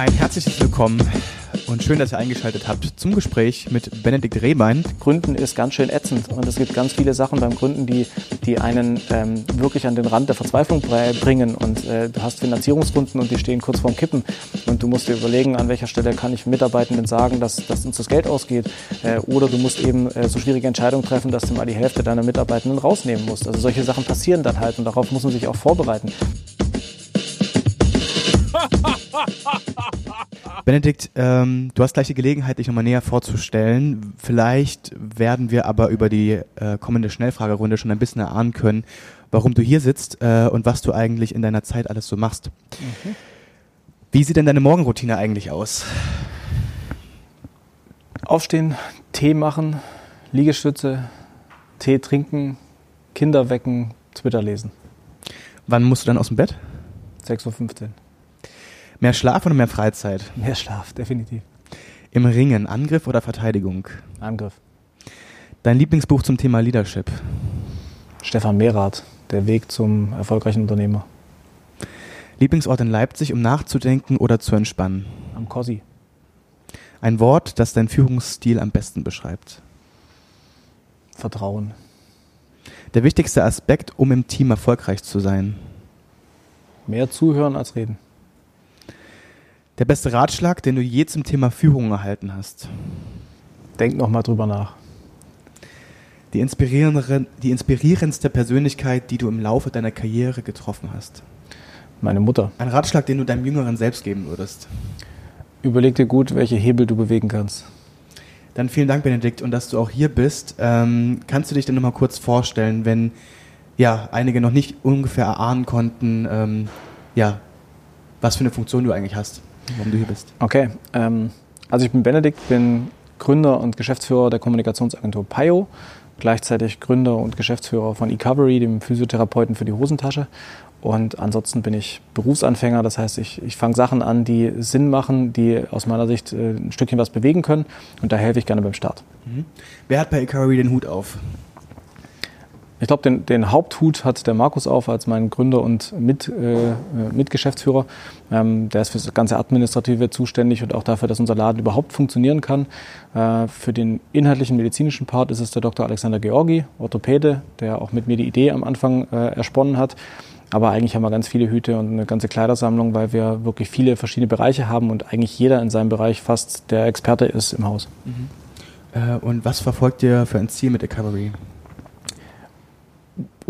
Ein herzliches Willkommen und schön, dass ihr eingeschaltet habt zum Gespräch mit Benedikt Rehbein. Gründen ist ganz schön ätzend und es gibt ganz viele Sachen beim Gründen, die, die einen ähm, wirklich an den Rand der Verzweiflung bringen und äh, du hast Finanzierungsrunden und die stehen kurz vorm Kippen und du musst dir überlegen, an welcher Stelle kann ich Mitarbeitenden sagen, dass, dass uns das Geld ausgeht äh, oder du musst eben äh, so schwierige Entscheidungen treffen, dass du mal die Hälfte deiner Mitarbeitenden rausnehmen musst. Also solche Sachen passieren dann halt und darauf muss man sich auch vorbereiten. Benedikt, ähm, du hast gleich die Gelegenheit, dich nochmal näher vorzustellen. Vielleicht werden wir aber über die äh, kommende Schnellfragerunde schon ein bisschen erahnen können, warum du hier sitzt äh, und was du eigentlich in deiner Zeit alles so machst. Mhm. Wie sieht denn deine Morgenroutine eigentlich aus? Aufstehen, Tee machen, Liegestütze, Tee trinken, Kinder wecken, Twitter lesen. Wann musst du dann aus dem Bett? 6.15 Uhr. Mehr Schlaf oder mehr Freizeit? Mehr Schlaf, definitiv. Im Ringen, Angriff oder Verteidigung? Angriff. Dein Lieblingsbuch zum Thema Leadership? Stefan Mehrath, Der Weg zum erfolgreichen Unternehmer. Lieblingsort in Leipzig, um nachzudenken oder zu entspannen? Am Cossi. Ein Wort, das deinen Führungsstil am besten beschreibt? Vertrauen. Der wichtigste Aspekt, um im Team erfolgreich zu sein? Mehr zuhören als reden. Der beste Ratschlag, den du je zum Thema Führung erhalten hast? Denk noch mal drüber nach. Die, inspirierende, die inspirierendste Persönlichkeit, die du im Laufe deiner Karriere getroffen hast? Meine Mutter. Ein Ratschlag, den du deinem Jüngeren selbst geben würdest? Überleg dir gut, welche Hebel du bewegen kannst. Dann vielen Dank, Benedikt, und dass du auch hier bist. Ähm, kannst du dich denn noch mal kurz vorstellen, wenn ja einige noch nicht ungefähr erahnen konnten, ähm, ja, was für eine Funktion du eigentlich hast? Warum du hier bist. Okay, ähm, also ich bin Benedikt, bin Gründer und Geschäftsführer der Kommunikationsagentur PIO, gleichzeitig Gründer und Geschäftsführer von eCovery, dem Physiotherapeuten für die Hosentasche. Und ansonsten bin ich Berufsanfänger, das heißt, ich, ich fange Sachen an, die Sinn machen, die aus meiner Sicht äh, ein Stückchen was bewegen können. Und da helfe ich gerne beim Start. Mhm. Wer hat bei eCovery den Hut auf? Ich glaube, den, den, Haupthut hat der Markus auf als mein Gründer und Mit, äh, Mitgeschäftsführer. Ähm, der ist für das ganze Administrative zuständig und auch dafür, dass unser Laden überhaupt funktionieren kann. Äh, für den inhaltlichen medizinischen Part ist es der Dr. Alexander Georgi, Orthopäde, der auch mit mir die Idee am Anfang äh, ersponnen hat. Aber eigentlich haben wir ganz viele Hüte und eine ganze Kleidersammlung, weil wir wirklich viele verschiedene Bereiche haben und eigentlich jeder in seinem Bereich fast der Experte ist im Haus. Mhm. Äh, und was verfolgt ihr für ein Ziel mit Recovery?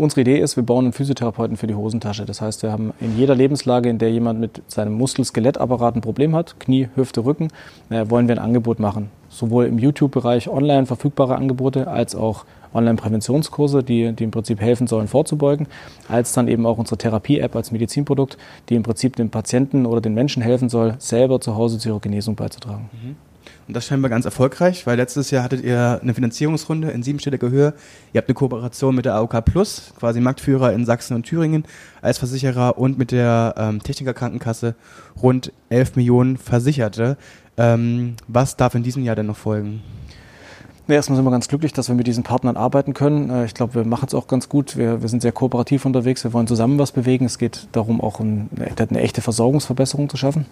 Unsere Idee ist, wir bauen einen Physiotherapeuten für die Hosentasche. Das heißt, wir haben in jeder Lebenslage, in der jemand mit seinem Muskel-Skeletapparat ein Problem hat, Knie, Hüfte, Rücken, äh, wollen wir ein Angebot machen. Sowohl im YouTube-Bereich online verfügbare Angebote als auch Online-Präventionskurse, die, die im Prinzip helfen sollen, vorzubeugen, als dann eben auch unsere Therapie-App als Medizinprodukt, die im Prinzip dem Patienten oder den Menschen helfen soll, selber zu Hause zu ihrer Genesung beizutragen. Mhm. Und das scheinbar ganz erfolgreich, weil letztes Jahr hattet ihr eine Finanzierungsrunde in siebenstelliger Höhe. Ihr habt eine Kooperation mit der AOK Plus, quasi Marktführer in Sachsen und Thüringen als Versicherer und mit der ähm, Techniker rund 11 Millionen Versicherte. Ähm, was darf in diesem Jahr denn noch folgen? Erstmal sind wir ganz glücklich, dass wir mit diesen Partnern arbeiten können. Äh, ich glaube, wir machen es auch ganz gut. Wir, wir, sind sehr kooperativ unterwegs. Wir wollen zusammen was bewegen. Es geht darum, auch eine, eine echte Versorgungsverbesserung zu schaffen.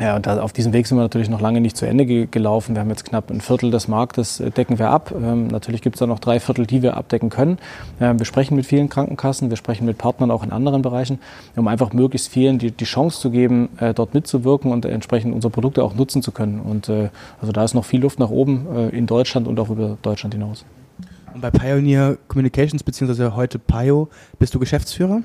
Ja, und da, auf diesem Weg sind wir natürlich noch lange nicht zu Ende ge gelaufen. Wir haben jetzt knapp ein Viertel des Marktes, äh, decken wir ab. Ähm, natürlich gibt es da noch drei Viertel, die wir abdecken können. Ähm, wir sprechen mit vielen Krankenkassen, wir sprechen mit Partnern auch in anderen Bereichen, um einfach möglichst vielen die, die Chance zu geben, äh, dort mitzuwirken und entsprechend unsere Produkte auch nutzen zu können. Und äh, also da ist noch viel Luft nach oben äh, in Deutschland und auch über Deutschland hinaus. Und bei Pioneer Communications, beziehungsweise heute Pio, bist du Geschäftsführer?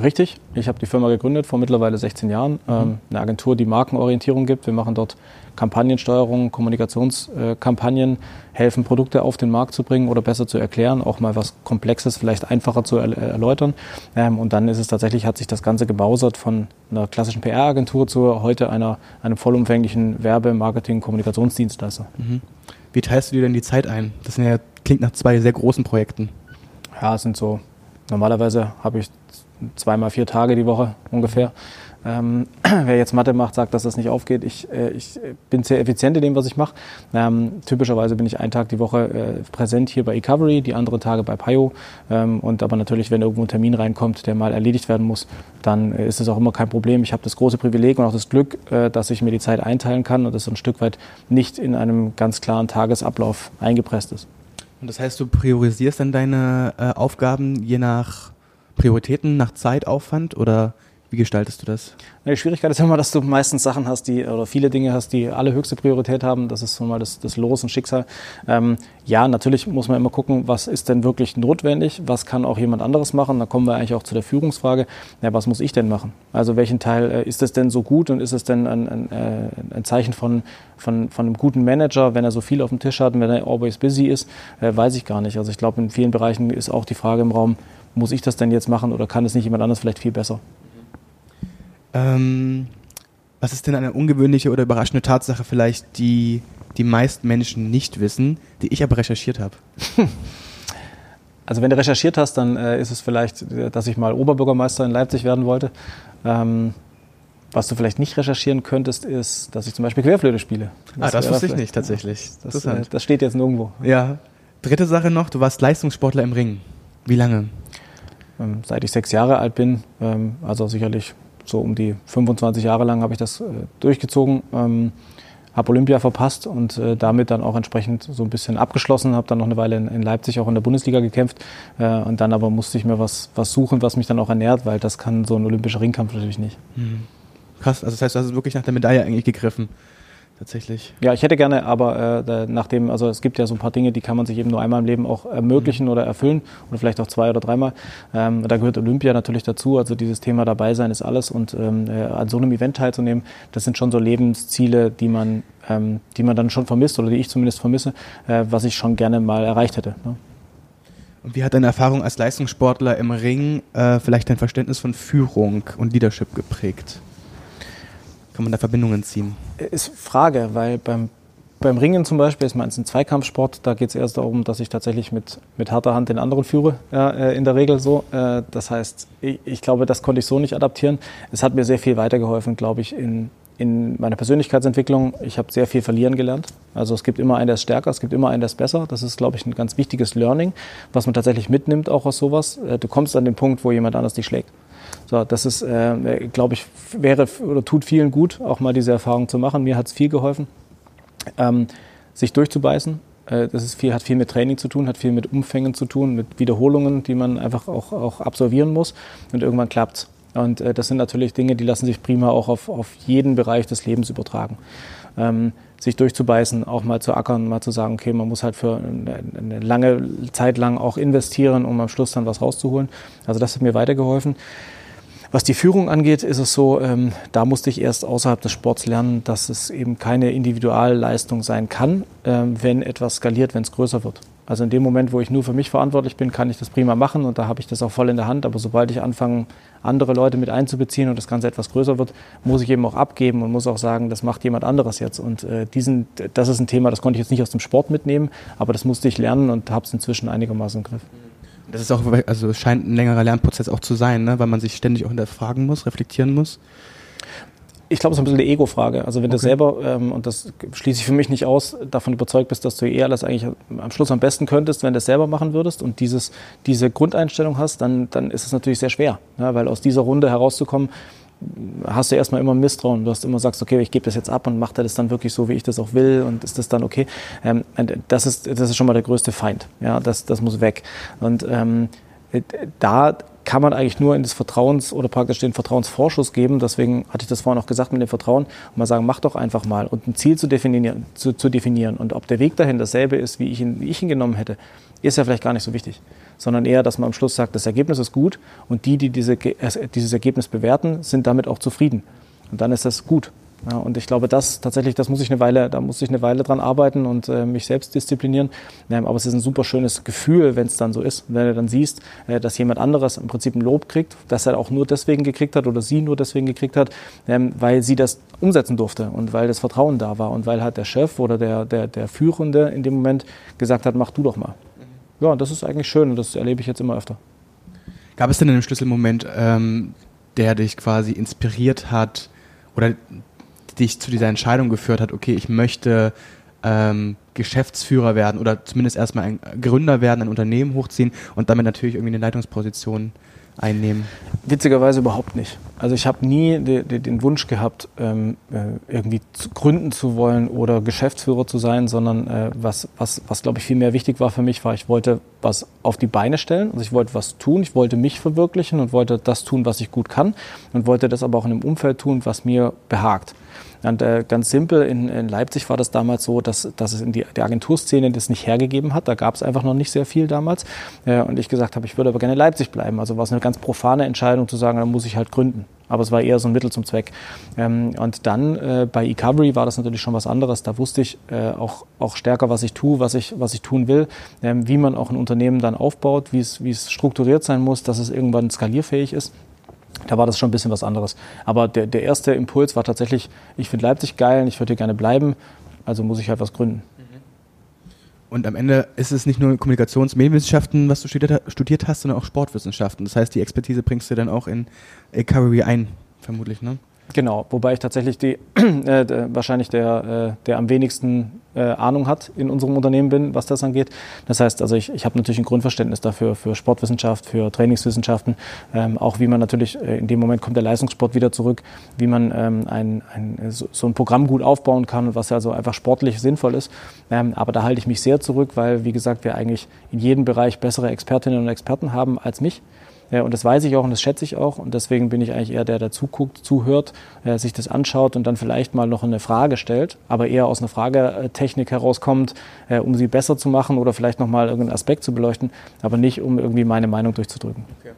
Richtig. Ich habe die Firma gegründet vor mittlerweile 16 Jahren. Mhm. Ähm, eine Agentur, die Markenorientierung gibt. Wir machen dort Kampagnensteuerung, Kommunikationskampagnen, helfen Produkte auf den Markt zu bringen oder besser zu erklären, auch mal was Komplexes vielleicht einfacher zu erläutern. Ähm, und dann ist es tatsächlich, hat sich das Ganze gebausert von einer klassischen PR-Agentur zu heute einer, einem vollumfänglichen Werbe-, Marketing-, Kommunikationsdienstleister. Mhm. Wie teilst du dir denn die Zeit ein? Das ja, klingt nach zwei sehr großen Projekten. Ja, es sind so, normalerweise habe ich zweimal vier Tage die Woche ungefähr. Ähm, wer jetzt Mathe macht, sagt, dass das nicht aufgeht. Ich, äh, ich bin sehr effizient in dem, was ich mache. Ähm, typischerweise bin ich einen Tag die Woche äh, präsent hier bei Ecovery, die anderen Tage bei Pio. Ähm, und aber natürlich, wenn irgendwo ein Termin reinkommt, der mal erledigt werden muss, dann äh, ist es auch immer kein Problem. Ich habe das große Privileg und auch das Glück, äh, dass ich mir die Zeit einteilen kann und das ein Stück weit nicht in einem ganz klaren Tagesablauf eingepresst ist. Und das heißt, du priorisierst dann deine äh, Aufgaben je nach Prioritäten, nach Zeitaufwand oder wie gestaltest du das? Die Schwierigkeit ist immer, dass du meistens Sachen hast, die oder viele Dinge hast, die alle höchste Priorität haben. Das ist so mal das, das Los und Schicksal. Ähm, ja, natürlich muss man immer gucken, was ist denn wirklich notwendig, was kann auch jemand anderes machen. Da kommen wir eigentlich auch zu der Führungsfrage. Ja, was muss ich denn machen? Also welchen Teil äh, ist es denn so gut und ist es denn ein, ein, äh, ein Zeichen von, von, von einem guten Manager, wenn er so viel auf dem Tisch hat und wenn er always busy ist, äh, weiß ich gar nicht. Also ich glaube, in vielen Bereichen ist auch die Frage im Raum, muss ich das denn jetzt machen oder kann es nicht jemand anderes vielleicht viel besser? Ähm, was ist denn eine ungewöhnliche oder überraschende Tatsache vielleicht, die die meisten Menschen nicht wissen, die ich aber recherchiert habe? Also wenn du recherchiert hast, dann äh, ist es vielleicht, dass ich mal Oberbürgermeister in Leipzig werden wollte. Ähm, was du vielleicht nicht recherchieren könntest, ist, dass ich zum Beispiel Querflöte spiele. Das ah, das wusste ich nicht tatsächlich. Das, äh, das, steht jetzt nirgendwo. Ja. Dritte Sache noch, du warst Leistungssportler im Ring. Wie lange? Ähm, seit ich sechs Jahre alt bin, ähm, also sicherlich so um die 25 Jahre lang habe ich das äh, durchgezogen. Ähm, habe Olympia verpasst und äh, damit dann auch entsprechend so ein bisschen abgeschlossen, habe dann noch eine Weile in, in, Leipzig auch in der Bundesliga gekämpft äh, und dann aber musste ich mir was, was suchen, was mich dann auch ernährt, weil das kann so ein olympischer Ringkampf natürlich nicht. Mhm. Krass, also das heißt, du hast wirklich nach der Medaille eigentlich gegriffen tatsächlich. Ja, ich hätte gerne, aber äh, nachdem, also es gibt ja so ein paar Dinge, die kann man sich eben nur einmal im Leben auch ermöglichen mhm. oder erfüllen oder vielleicht auch zwei oder dreimal. Ähm, da gehört Olympia natürlich dazu, also dieses Thema dabei sein ist alles und ähm, äh, an so einem Event teilzunehmen, das sind schon so Lebensziele, die man, ähm, die man dann schon vermisst oder die ich zumindest vermisse, äh, was ich schon gerne mal erreicht hätte. Ne? Und wie hat deine Erfahrung als Leistungssportler im Ring äh, vielleicht dein Verständnis von Führung und Leadership geprägt? Kann man da Verbindungen ziehen? Ist Frage, weil beim, beim Ringen zum Beispiel ist meins ein Zweikampfsport. Da geht es erst darum, dass ich tatsächlich mit, mit harter Hand den anderen führe, äh, in der Regel so. Äh, das heißt, ich, ich, glaube, das konnte ich so nicht adaptieren. Es hat mir sehr viel weitergeholfen, glaube ich, in, in meiner Persönlichkeitsentwicklung. Ich habe sehr viel verlieren gelernt. Also es gibt immer einen, der ist stärker, es gibt immer einen, der ist besser. Das ist, glaube ich, ein ganz wichtiges Learning, was man tatsächlich mitnimmt auch aus sowas. Äh, du kommst an den Punkt, wo jemand anders dich schlägt. So, das ist, äh, glaube ich, wäre oder tut vielen gut, auch mal diese Erfahrung zu machen. Mir hat es viel geholfen, ähm, sich durchzubeißen. Äh, das ist viel, hat viel mit Training zu tun, hat viel mit Umfängen zu tun, mit Wiederholungen, die man einfach auch, auch absolvieren muss. Und irgendwann klappt's. Und äh, das sind natürlich Dinge, die lassen sich prima auch auf, auf jeden Bereich des Lebens übertragen. Ähm, sich durchzubeißen, auch mal zu ackern, mal zu sagen, okay, man muss halt für eine, eine, lange Zeit lang auch investieren, um am Schluss dann was rauszuholen. Also das hat mir weitergeholfen. Was die Führung angeht, ist es so, ähm, da musste ich erst außerhalb des Sports lernen, dass es eben keine Individualleistung sein kann, ähm, wenn etwas skaliert, wenn es größer wird. Also in dem Moment, wo ich nur für mich verantwortlich bin, kann ich das prima machen und da habe ich das auch voll in der Hand. Aber sobald ich anfange, andere Leute mit einzubeziehen und das Ganze etwas größer wird, muss ich eben auch abgeben und muss auch sagen, das macht jemand anderes jetzt. Und äh, diesen, das ist ein Thema, das konnte ich jetzt nicht aus dem Sport mitnehmen, aber das musste ich lernen und habe es inzwischen einigermaßen im Griff. Das ist auch, also es scheint ein längerer Lernprozess auch zu sein, ne? weil man sich ständig auch hinterfragen muss, reflektieren muss. Ich glaube, es ist ein bisschen eine Ego-Frage. Also wenn okay. du selber, ähm, und das schließe ich für mich nicht aus, davon überzeugt bist, dass du eh alles eigentlich am Schluss am besten könntest, wenn du es selber machen würdest und dieses, diese Grundeinstellung hast, dann, dann ist es natürlich sehr schwer. Ja? Weil aus dieser Runde herauszukommen, hast du erstmal immer Misstrauen. Du hast immer sagst, okay, ich gebe das jetzt ab und macht er das dann wirklich so, wie ich das auch will und ist das dann okay? Ähm, das, ist, das ist schon mal der größte Feind. Ja, das, das muss weg. Und ähm, da kann man eigentlich nur in das Vertrauens- oder praktisch den Vertrauensvorschuss geben. Deswegen hatte ich das vorhin auch gesagt mit dem Vertrauen. Und mal sagen, mach doch einfach mal. Und ein Ziel zu definieren, zu, zu definieren. Und ob der Weg dahin dasselbe ist, wie ich ihn, wie ich ihn genommen hätte, ist ja vielleicht gar nicht so wichtig sondern eher, dass man am Schluss sagt, das Ergebnis ist gut und die, die diese, dieses Ergebnis bewerten, sind damit auch zufrieden. Und dann ist das gut. Ja, und ich glaube, das tatsächlich, das muss ich eine Weile, da muss ich eine Weile dran arbeiten und äh, mich selbst disziplinieren. Ähm, aber es ist ein super schönes Gefühl, wenn es dann so ist. Wenn du dann siehst, äh, dass jemand anderes im Prinzip ein Lob kriegt, dass er auch nur deswegen gekriegt hat oder sie nur deswegen gekriegt hat, ähm, weil sie das umsetzen durfte und weil das Vertrauen da war und weil halt der Chef oder der, der, der Führende in dem Moment gesagt hat, mach du doch mal ja, das ist eigentlich schön und das erlebe ich jetzt immer öfter. Gab es denn einen Schlüsselmoment, ähm, der dich quasi inspiriert hat oder dich zu dieser Entscheidung geführt hat, okay, ich möchte ähm, Geschäftsführer werden oder zumindest erstmal ein Gründer werden, ein Unternehmen hochziehen und damit natürlich irgendwie eine Leitungsposition einnehmen? Witzigerweise überhaupt nicht. Also ich habe nie de, de, den Wunsch gehabt, ähm, äh, irgendwie zu gründen zu wollen oder Geschäftsführer zu sein, sondern äh, was, was, was glaube ich viel mehr wichtig war für mich, war, ich wollte was auf die Beine stellen. Also ich wollte was tun, ich wollte mich verwirklichen und wollte das tun, was ich gut kann und wollte das aber auch in einem Umfeld tun, was mir behagt. Und äh, ganz simpel, in, in, Leipzig war das damals so, dass, dass es in die, die Agenturszene das nicht hergegeben hat. Da gab es einfach noch nicht sehr viel damals. Äh, und ich gesagt habe, ich würde aber gerne in Leipzig bleiben. Also war es eine ganz profane Entscheidung zu sagen, dann muss ich halt gründen. Aber es war eher so ein Mittel zum Zweck. Ähm, und dann äh, bei eCovery war das natürlich schon was anderes. Da wusste ich äh, auch, auch stärker, was ich tue, was ich, was ich tun will, ähm, wie man auch ein Unternehmen dann aufbaut, wie es, wie es strukturiert sein muss, dass es irgendwann skalierfähig ist. Da war das schon ein bisschen was anderes. Aber der, der erste Impuls war tatsächlich, ich finde Leipzig geil und ich würde hier gerne bleiben, also muss ich halt was gründen. Und am Ende ist es nicht nur Kommunikationsmedienwissenschaften, was du studiert, hast, sondern auch Sportwissenschaften. Das heißt, die Expertise bringst du dann auch in Career ein, vermutlich, ne? Genau, wobei ich tatsächlich die, äh, wahrscheinlich der, äh, der am wenigsten äh, Ahnung hat in unserem Unternehmen bin, was das angeht. Das heißt, also ich, ich habe natürlich ein Grundverständnis dafür, für Sportwissenschaft, für Trainingswissenschaften, ähm, auch wie man natürlich, äh, in dem Moment kommt der Leistungssport wieder zurück, wie man ähm, ein, ein, so, so, ein Programm gut aufbauen kann und was also einfach sportlich sinnvoll ist. Ähm, aber da halte ich mich sehr zurück, weil, wie gesagt, wir eigentlich in jedem Bereich bessere Expertinnen und Experten haben als mich. Und das weiß ich auch und das schätze ich auch. Und deswegen bin ich eigentlich eher der, der zuguckt, zuhört, äh, sich das anschaut und dann vielleicht mal noch eine Frage stellt, aber eher aus einer Fragetechnik herauskommt, äh, um sie besser zu machen oder vielleicht nochmal irgendeinen Aspekt zu beleuchten, aber nicht, um irgendwie meine Meinung durchzudrücken. Okay.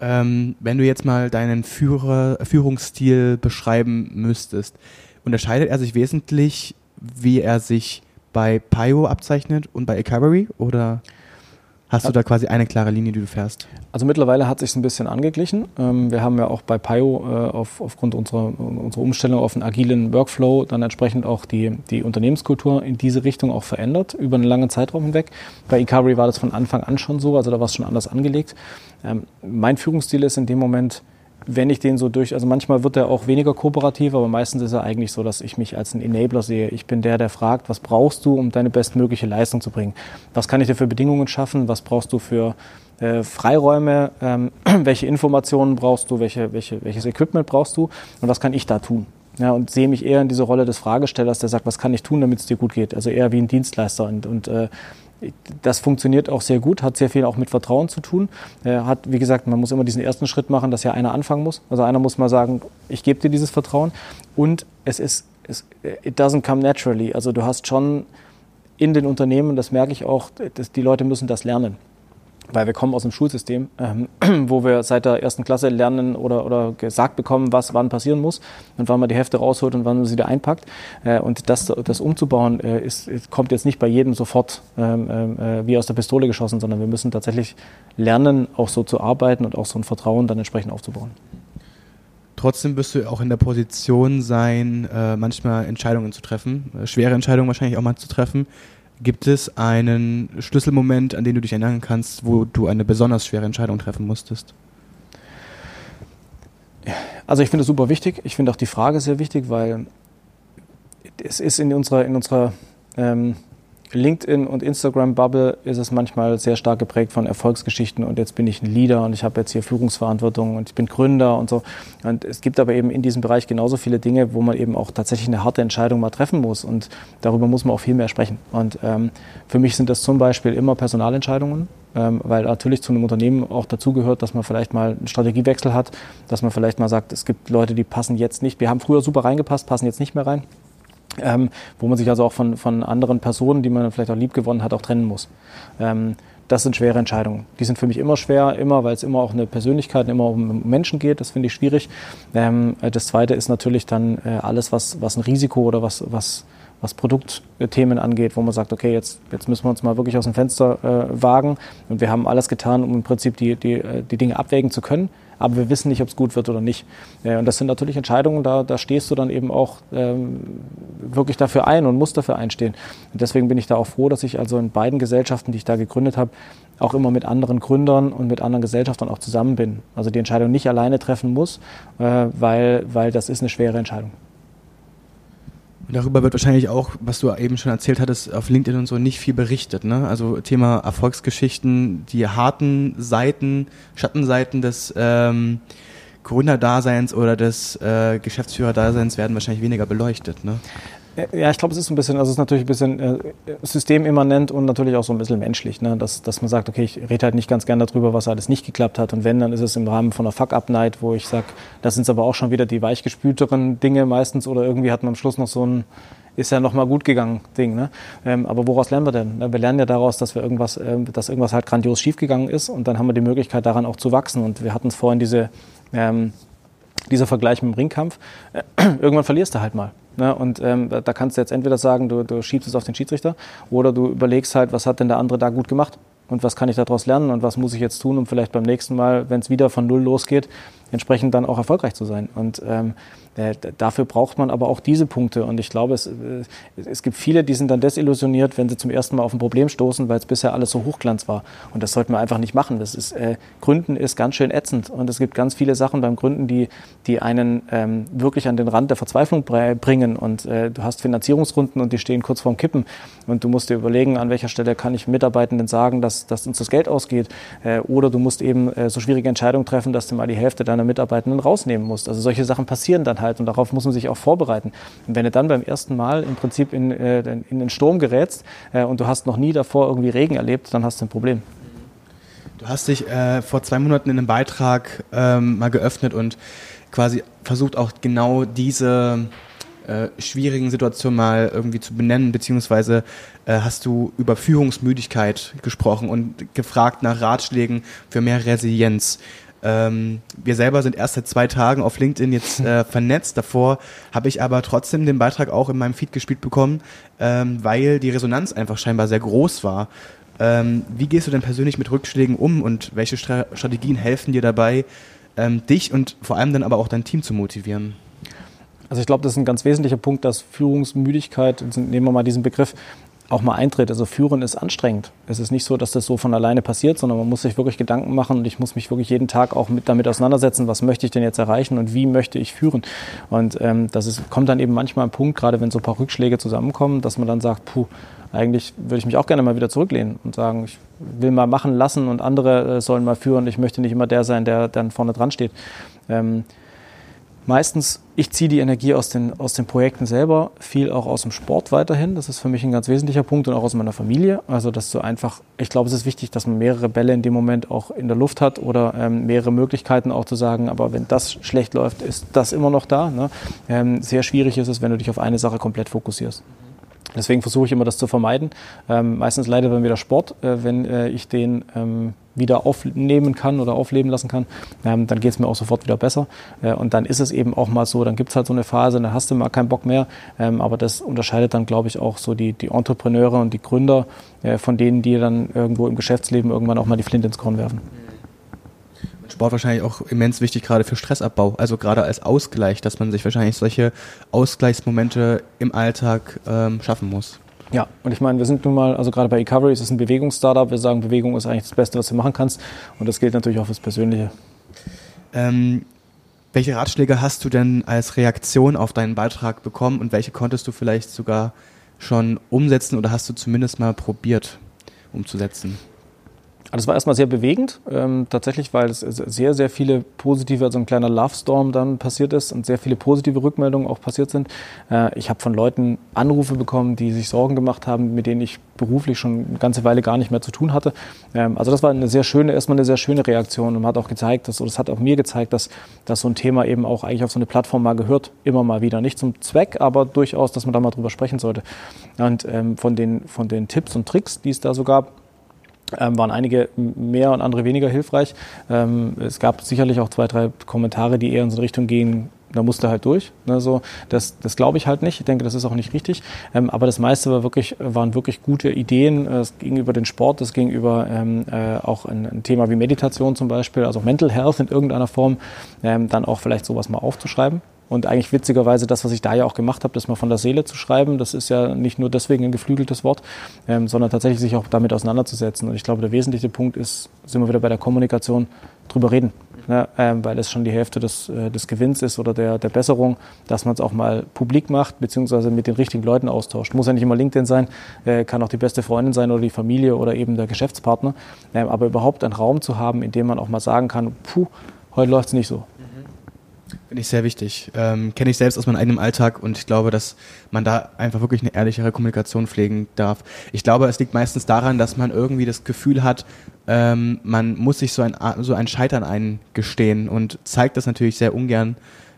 Ähm, wenn du jetzt mal deinen Führer, Führungsstil beschreiben müsstest, unterscheidet er sich wesentlich, wie er sich bei Pio abzeichnet und bei Ecavery oder? Hast du da quasi eine klare Linie, die du fährst? Also mittlerweile hat sich ein bisschen angeglichen. Ähm, wir haben ja auch bei Pio äh, auf, aufgrund unserer, unserer Umstellung auf einen agilen Workflow dann entsprechend auch die, die Unternehmenskultur in diese Richtung auch verändert, über einen langen Zeitraum hinweg. Bei Icarus war das von Anfang an schon so, also da war es schon anders angelegt. Ähm, mein Führungsstil ist in dem Moment wenn ich den so durch, also manchmal wird er auch weniger kooperativ, aber meistens ist er eigentlich so, dass ich mich als ein Enabler sehe. Ich bin der, der fragt, was brauchst du, um deine bestmögliche Leistung zu bringen? Was kann ich dir für Bedingungen schaffen? Was brauchst du für äh, Freiräume? Ähm, welche Informationen brauchst du? Welche, welche, welches Equipment brauchst du? Und was kann ich da tun? Ja, und sehe mich eher in diese Rolle des Fragestellers, der sagt, was kann ich tun, damit es dir gut geht? Also eher wie ein Dienstleister. Und, und äh, das funktioniert auch sehr gut, hat sehr viel auch mit Vertrauen zu tun. Hat, wie gesagt, man muss immer diesen ersten Schritt machen, dass ja einer anfangen muss. Also einer muss mal sagen, ich gebe dir dieses Vertrauen. Und es ist, es, it doesn't come naturally. Also du hast schon in den Unternehmen, das merke ich auch, dass die Leute müssen das lernen weil wir kommen aus einem Schulsystem, ähm, wo wir seit der ersten Klasse lernen oder, oder gesagt bekommen, was wann passieren muss und wann man die Hefte rausholt und wann man sie wieder einpackt. Äh, und das, das umzubauen, äh, ist, kommt jetzt nicht bei jedem sofort ähm, ähm, äh, wie aus der Pistole geschossen, sondern wir müssen tatsächlich lernen, auch so zu arbeiten und auch so ein Vertrauen dann entsprechend aufzubauen. Trotzdem wirst du auch in der Position sein, äh, manchmal Entscheidungen zu treffen, äh, schwere Entscheidungen wahrscheinlich auch mal zu treffen. Gibt es einen Schlüsselmoment, an den du dich erinnern kannst, wo du eine besonders schwere Entscheidung treffen musstest? Also ich finde es super wichtig. Ich finde auch die Frage sehr wichtig, weil es ist in unserer, in unserer ähm, LinkedIn und Instagram-Bubble ist es manchmal sehr stark geprägt von Erfolgsgeschichten und jetzt bin ich ein Leader und ich habe jetzt hier Führungsverantwortung und ich bin Gründer und so. Und es gibt aber eben in diesem Bereich genauso viele Dinge, wo man eben auch tatsächlich eine harte Entscheidung mal treffen muss und darüber muss man auch viel mehr sprechen. Und ähm, für mich sind das zum Beispiel immer Personalentscheidungen, ähm, weil natürlich zu einem Unternehmen auch dazugehört, dass man vielleicht mal einen Strategiewechsel hat, dass man vielleicht mal sagt, es gibt Leute, die passen jetzt nicht. Wir haben früher super reingepasst, passen jetzt nicht mehr rein ähm, wo man sich also auch von, von anderen Personen, die man vielleicht auch lieb gewonnen hat, auch trennen muss. Ähm, das sind schwere Entscheidungen. Die sind für mich immer schwer, immer, weil es immer auch eine Persönlichkeit, immer um Menschen geht. Das finde ich schwierig. Ähm, das Zweite ist natürlich dann äh, alles, was, was ein Risiko oder was, was, was Produktthemen angeht, wo man sagt, okay, jetzt, jetzt müssen wir uns mal wirklich aus dem Fenster äh, wagen und wir haben alles getan, um im Prinzip die, die, äh, die Dinge abwägen zu können aber wir wissen nicht, ob es gut wird oder nicht. Äh, und das sind natürlich Entscheidungen, da, da stehst du dann eben auch ähm, wirklich dafür ein und musst dafür einstehen. Und deswegen bin ich da auch froh, dass ich also in beiden Gesellschaften, die ich da gegründet habe, auch immer mit anderen Gründern und mit anderen Gesellschaftern auch zusammen bin. Also die Entscheidung nicht alleine treffen muss, äh, weil, weil das ist eine schwere Entscheidung. Darüber wird wahrscheinlich auch, was du eben schon erzählt hattest, auf LinkedIn und so nicht viel berichtet. Ne? Also Thema Erfolgsgeschichten, die harten Seiten, Schattenseiten des ähm, Gründerdaseins oder des äh, Geschäftsführerdaseins werden wahrscheinlich weniger beleuchtet. Ne? Ja, ich glaube, es ist ein bisschen, also es ist natürlich ein bisschen äh, systemimmanent und natürlich auch so ein bisschen menschlich, ne? dass, dass man sagt, okay, ich rede halt nicht ganz gern darüber, was alles nicht geklappt hat. Und wenn, dann ist es im Rahmen von einer Fuck-Up-Night, wo ich sage, das sind aber auch schon wieder die weichgespülteren Dinge meistens oder irgendwie hat man am Schluss noch so ein, ist ja nochmal gut gegangen Ding. Ne? Ähm, aber woraus lernen wir denn? Wir lernen ja daraus, dass wir irgendwas, äh, dass irgendwas halt grandios schiefgegangen ist und dann haben wir die Möglichkeit, daran auch zu wachsen. Und wir hatten es vorhin diese, ähm, dieser Vergleich mit dem Ringkampf. Äh, irgendwann verlierst du halt mal. Ne? Und ähm, da kannst du jetzt entweder sagen, du, du schiebst es auf den Schiedsrichter oder du überlegst halt, was hat denn der andere da gut gemacht und was kann ich daraus lernen und was muss ich jetzt tun, um vielleicht beim nächsten Mal, wenn es wieder von Null losgeht, entsprechend dann auch erfolgreich zu sein. Und ähm, äh, dafür braucht man aber auch diese Punkte. Und ich glaube, es, äh, es gibt viele, die sind dann desillusioniert, wenn sie zum ersten Mal auf ein Problem stoßen, weil es bisher alles so Hochglanz war. Und das sollten wir einfach nicht machen. Das ist, äh, Gründen ist ganz schön ätzend. Und es gibt ganz viele Sachen beim Gründen, die, die einen ähm, wirklich an den Rand der Verzweiflung bringen. Und äh, du hast Finanzierungsrunden und die stehen kurz vorm Kippen. Und du musst dir überlegen, an welcher Stelle kann ich Mitarbeitenden sagen, dass, dass uns das Geld ausgeht. Äh, oder du musst eben äh, so schwierige Entscheidungen treffen, dass du mal die Hälfte deiner Mitarbeitenden rausnehmen musst. Also solche Sachen passieren dann halt und darauf muss man sich auch vorbereiten. Und wenn du dann beim ersten Mal im Prinzip in, äh, in den Sturm gerätst äh, und du hast noch nie davor irgendwie Regen erlebt, dann hast du ein Problem. Du hast dich äh, vor zwei Monaten in einem Beitrag ähm, mal geöffnet und quasi versucht auch genau diese äh, schwierigen Situationen mal irgendwie zu benennen, beziehungsweise äh, hast du über Führungsmüdigkeit gesprochen und gefragt nach Ratschlägen für mehr Resilienz. Ähm, wir selber sind erst seit zwei Tagen auf LinkedIn jetzt äh, vernetzt. Davor habe ich aber trotzdem den Beitrag auch in meinem Feed gespielt bekommen, ähm, weil die Resonanz einfach scheinbar sehr groß war. Ähm, wie gehst du denn persönlich mit Rückschlägen um und welche Stra Strategien helfen dir dabei, ähm, dich und vor allem dann aber auch dein Team zu motivieren? Also ich glaube, das ist ein ganz wesentlicher Punkt, dass Führungsmüdigkeit, nehmen wir mal diesen Begriff, auch mal eintritt. Also führen ist anstrengend. Es ist nicht so, dass das so von alleine passiert, sondern man muss sich wirklich Gedanken machen und ich muss mich wirklich jeden Tag auch mit, damit auseinandersetzen, was möchte ich denn jetzt erreichen und wie möchte ich führen. Und ähm, das ist, kommt dann eben manchmal ein Punkt, gerade wenn so ein paar Rückschläge zusammenkommen, dass man dann sagt, puh, eigentlich würde ich mich auch gerne mal wieder zurücklehnen und sagen, ich will mal machen lassen und andere äh, sollen mal führen. Ich möchte nicht immer der sein, der dann vorne dran steht. Ähm, meistens, ich ziehe die Energie aus den, aus den Projekten selber, viel auch aus dem Sport weiterhin. Das ist für mich ein ganz wesentlicher Punkt und auch aus meiner Familie. Also, dass du einfach, ich glaube, es ist wichtig, dass man mehrere Bälle in dem Moment auch in der Luft hat oder ähm, mehrere Möglichkeiten auch zu sagen, aber wenn das schlecht läuft, ist das immer noch da. Ne? Ähm, sehr schwierig ist es, wenn du dich auf eine Sache komplett fokussierst. Deswegen versuche ich immer das zu vermeiden. Ähm, meistens leidet dann wieder Sport, äh, wenn äh, ich den ähm, wieder aufnehmen kann oder aufleben lassen kann, ähm, dann geht es mir auch sofort wieder besser. Äh, und dann ist es eben auch mal so, dann gibt es halt so eine Phase, dann hast du mal keinen Bock mehr. Ähm, aber das unterscheidet dann, glaube ich, auch so die, die Entrepreneure und die Gründer äh, von denen, die dann irgendwo im Geschäftsleben irgendwann auch mal die Flinte ins Korn werfen. Sport wahrscheinlich auch immens wichtig, gerade für Stressabbau, also gerade als Ausgleich, dass man sich wahrscheinlich solche Ausgleichsmomente im Alltag ähm, schaffen muss. Ja, und ich meine, wir sind nun mal, also gerade bei eCovery ist es ein Bewegungsstartup. Wir sagen, Bewegung ist eigentlich das Beste, was du machen kannst. Und das gilt natürlich auch fürs Persönliche. Ähm, welche Ratschläge hast du denn als Reaktion auf deinen Beitrag bekommen und welche konntest du vielleicht sogar schon umsetzen oder hast du zumindest mal probiert umzusetzen? Also es war erstmal sehr bewegend, ähm, tatsächlich, weil es sehr, sehr viele positive, also ein kleiner Love Storm dann passiert ist und sehr viele positive Rückmeldungen auch passiert sind. Äh, ich habe von Leuten Anrufe bekommen, die sich Sorgen gemacht haben, mit denen ich beruflich schon eine ganze Weile gar nicht mehr zu tun hatte. Ähm, also das war eine sehr schöne, erstmal eine sehr schöne Reaktion und hat auch gezeigt, dass, oder es hat auch mir gezeigt, dass, dass so ein Thema eben auch eigentlich auf so eine Plattform mal gehört, immer mal wieder. Nicht zum Zweck, aber durchaus, dass man da mal drüber sprechen sollte. Und ähm, von, den, von den Tipps und Tricks, die es da so gab, waren einige mehr und andere weniger hilfreich. Ähm, es gab sicherlich auch zwei, drei Kommentare, die eher in so eine Richtung gehen, da musste halt durch. Ne, so, das das glaube ich halt nicht. Ich denke, das ist auch nicht richtig. Ähm, aber das meiste war wirklich, waren wirklich gute Ideen. Es ging über den Sport, es ging über ähm, äh, auch ein, ein, Thema wie Meditation zum Beispiel, also Mental Health in irgendeiner Form, ähm, dann auch vielleicht sowas mal aufzuschreiben. Und eigentlich witzigerweise das, was ich da ja auch gemacht habe, das mal von der Seele zu schreiben, das ist ja nicht nur deswegen ein geflügeltes Wort, ähm, sondern tatsächlich sich auch damit auseinanderzusetzen. Und ich glaube, der wesentliche Punkt ist, sind wir wieder bei der Kommunikation, drüber reden. Ne, ähm, weil es schon die Hälfte des, äh, des Gewinns ist oder der, der Besserung, dass man es auch mal publik macht, beziehungsweise mit den richtigen Leuten austauscht. Muss ja nicht immer LinkedIn sein, äh, kann auch die beste Freundin sein oder die Familie oder eben der Geschäftspartner. Ähm, aber überhaupt einen Raum zu haben, in dem man auch mal sagen kann, puh, heute läuft es nicht so. Finde ich sehr wichtig. Ähm, Kenne ich selbst aus meinem eigenen Alltag und ich glaube, dass man da einfach wirklich eine ehrlichere Kommunikation pflegen darf. Ich glaube, es liegt meistens daran, dass man irgendwie das Gefühl hat, ähm, man muss sich so ein, so ein Scheitern eingestehen und zeigt das natürlich sehr ungern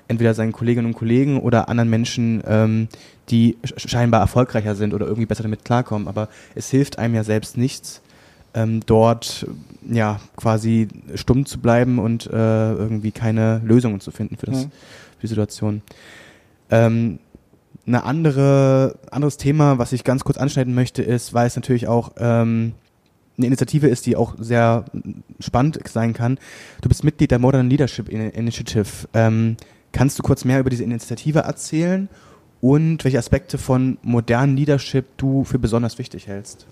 entweder seinen Kolleginnen und Kollegen oder anderen Menschen, ähm, die scheinbar erfolgreicher sind oder irgendwie besser damit klarkommen. Aber es hilft einem ja selbst nichts, ähm, dort ja quasi stumm zu bleiben und äh, irgendwie keine Lösungen zu finden für, das, mhm. für die Situation. Ähm, eine andere anderes Thema, was ich ganz kurz anschneiden möchte, ist, weil es natürlich auch ähm, eine Initiative ist, die auch sehr spannend sein kann. Du bist Mitglied der Modern Leadership Initiative. Ähm, kannst du kurz mehr über diese Initiative erzählen und welche Aspekte von modernen Leadership du für besonders wichtig hältst?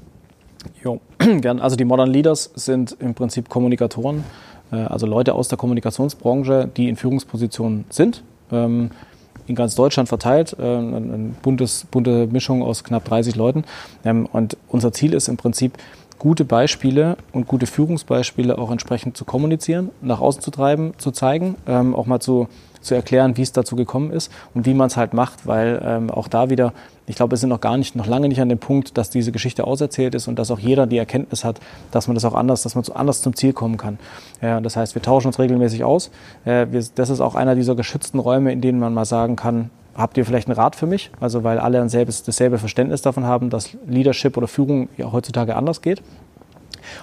Jo, gern. Also die Modern Leaders sind im Prinzip Kommunikatoren, äh, also Leute aus der Kommunikationsbranche, die in Führungspositionen sind. Ähm, in ganz Deutschland verteilt, äh, eine bunte Mischung aus knapp 30 Leuten. Ähm, und unser Ziel ist im Prinzip, gute Beispiele und gute Führungsbeispiele auch entsprechend zu kommunizieren, nach außen zu treiben, zu zeigen, ähm, auch mal zu zu erklären, wie es dazu gekommen ist und wie man es halt macht, weil ähm, auch da wieder, ich glaube, wir sind noch gar nicht, noch lange nicht an dem Punkt, dass diese Geschichte auserzählt ist und dass auch jeder die Erkenntnis hat, dass man das auch anders, dass man so anders zum Ziel kommen kann. Ja, das heißt, wir tauschen uns regelmäßig aus. Äh, wir, das ist auch einer dieser geschützten Räume, in denen man mal sagen kann, habt ihr vielleicht einen Rat für mich? Also weil alle ein selbes, dasselbe Verständnis davon haben, dass Leadership oder Führung ja heutzutage anders geht.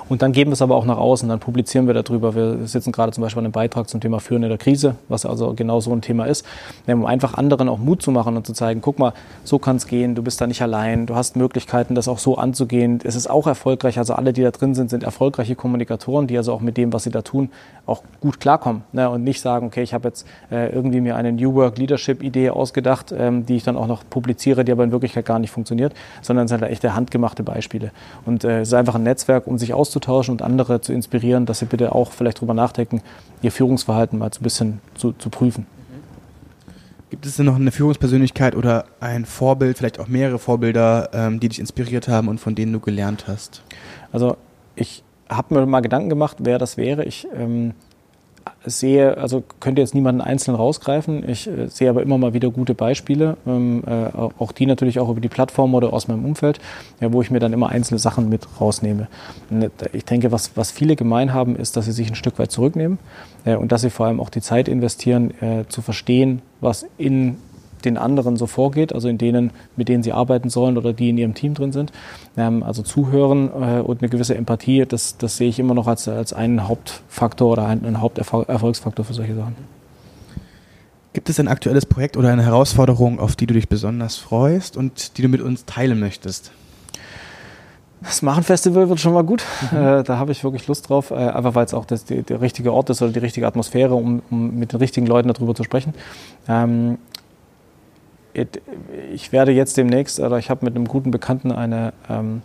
Und dann geben wir es aber auch nach außen, dann publizieren wir darüber. Wir sitzen gerade zum Beispiel an einem Beitrag zum Thema Führen in der Krise, was also genau so ein Thema ist, um einfach anderen auch Mut zu machen und zu zeigen, guck mal, so kann es gehen, du bist da nicht allein, du hast Möglichkeiten, das auch so anzugehen. Es ist auch erfolgreich, also alle, die da drin sind, sind erfolgreiche Kommunikatoren, die also auch mit dem, was sie da tun, auch gut klarkommen ne? und nicht sagen, okay, ich habe jetzt äh, irgendwie mir eine New Work Leadership Idee ausgedacht, ähm, die ich dann auch noch publiziere, die aber in Wirklichkeit gar nicht funktioniert, sondern es sind halt echte handgemachte Beispiele. Und äh, es ist einfach ein Netzwerk, um sich auszutauschen und andere zu inspirieren, dass sie bitte auch vielleicht darüber nachdenken, ihr Führungsverhalten mal so ein bisschen zu, zu prüfen. Gibt es denn noch eine Führungspersönlichkeit oder ein Vorbild, vielleicht auch mehrere Vorbilder, ähm, die dich inspiriert haben und von denen du gelernt hast? Also ich habe mir mal Gedanken gemacht, wer das wäre. Ich ähm, sehe, also könnte jetzt niemanden einzeln rausgreifen. Ich äh, sehe aber immer mal wieder gute Beispiele, ähm, äh, auch die natürlich auch über die Plattform oder aus meinem Umfeld, wo ich mir dann immer einzelne Sachen mit rausnehme. Äh, ich denke, was, was viele gemein haben, ist, dass sie sich ein Stück weit zurücknehmen und dass sie vor allem auch die Zeit investieren, zu verstehen, was in den anderen so vorgeht, also in denen, mit denen sie arbeiten sollen oder die in ihrem Team drin sind. Ähm, also zuhören äh, und eine gewisse Empathie, das, das sehe ich immer noch als, als einen Hauptfaktor oder einen, einen Haupterfolgsfaktor für solche Sachen. Gibt es ein aktuelles Projekt oder eine Herausforderung, auf die du dich besonders freust und die du mit uns teilen möchtest? Das Machen-Festival wird schon mal gut. Mhm. Äh, da habe ich wirklich Lust drauf, äh, einfach weil es auch das, die, der richtige Ort ist oder die richtige Atmosphäre, um, um mit den richtigen Leuten darüber zu sprechen. Ähm, ich werde jetzt demnächst, oder ich habe mit einem guten Bekannten eine ähm,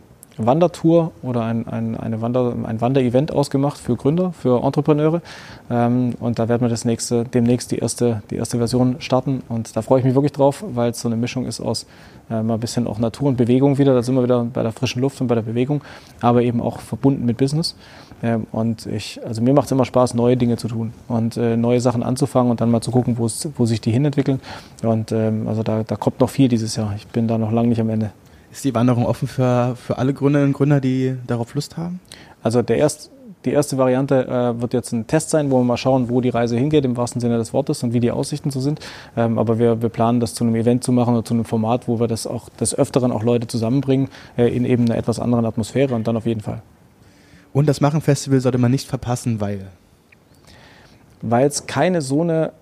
Wandertour oder ein, ein, eine Wander, ein Wanderevent ausgemacht für Gründer, für Entrepreneure. Ähm, und da werden wir das nächste, demnächst die erste, die erste Version starten. Und da freue ich mich wirklich drauf, weil es so eine Mischung ist aus äh, mal ein bisschen auch Natur und Bewegung wieder. Da sind wir wieder bei der frischen Luft und bei der Bewegung, aber eben auch verbunden mit Business. Ähm, und ich, also mir macht es immer Spaß, neue Dinge zu tun und äh, neue Sachen anzufangen und dann mal zu gucken, wo sich die hinentwickeln. Und ähm, also da, da kommt noch viel dieses Jahr. Ich bin da noch lange nicht am Ende. Ist die Wanderung offen für, für alle Gründerinnen und Gründer, die darauf Lust haben? Also der erst, die erste Variante äh, wird jetzt ein Test sein, wo wir mal schauen, wo die Reise hingeht, im wahrsten Sinne des Wortes und wie die Aussichten so sind. Ähm, aber wir, wir planen das zu einem Event zu machen oder zu einem Format, wo wir das auch des Öfteren auch Leute zusammenbringen äh, in eben einer etwas anderen Atmosphäre und dann auf jeden Fall. Und das Machen-Festival sollte man nicht verpassen, weil? Weil es keine so eine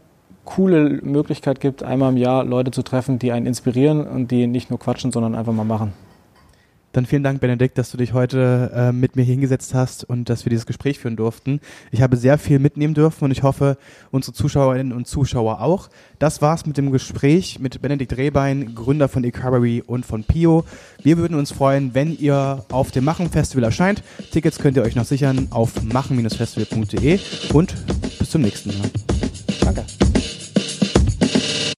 coole Möglichkeit gibt, einmal im Jahr Leute zu treffen, die einen inspirieren und die nicht nur quatschen, sondern einfach mal machen. Dann vielen Dank, Benedikt, dass du dich heute äh, mit mir hingesetzt hast und dass wir dieses Gespräch führen durften. Ich habe sehr viel mitnehmen dürfen und ich hoffe, unsere Zuschauerinnen und Zuschauer auch. Das war's mit dem Gespräch mit Benedikt Rehbein, Gründer von Ecovery und von Pio. Wir würden uns freuen, wenn ihr auf dem Machen Festival erscheint. Tickets könnt ihr euch noch sichern auf machen-festival.de und bis zum nächsten Mal. Danke.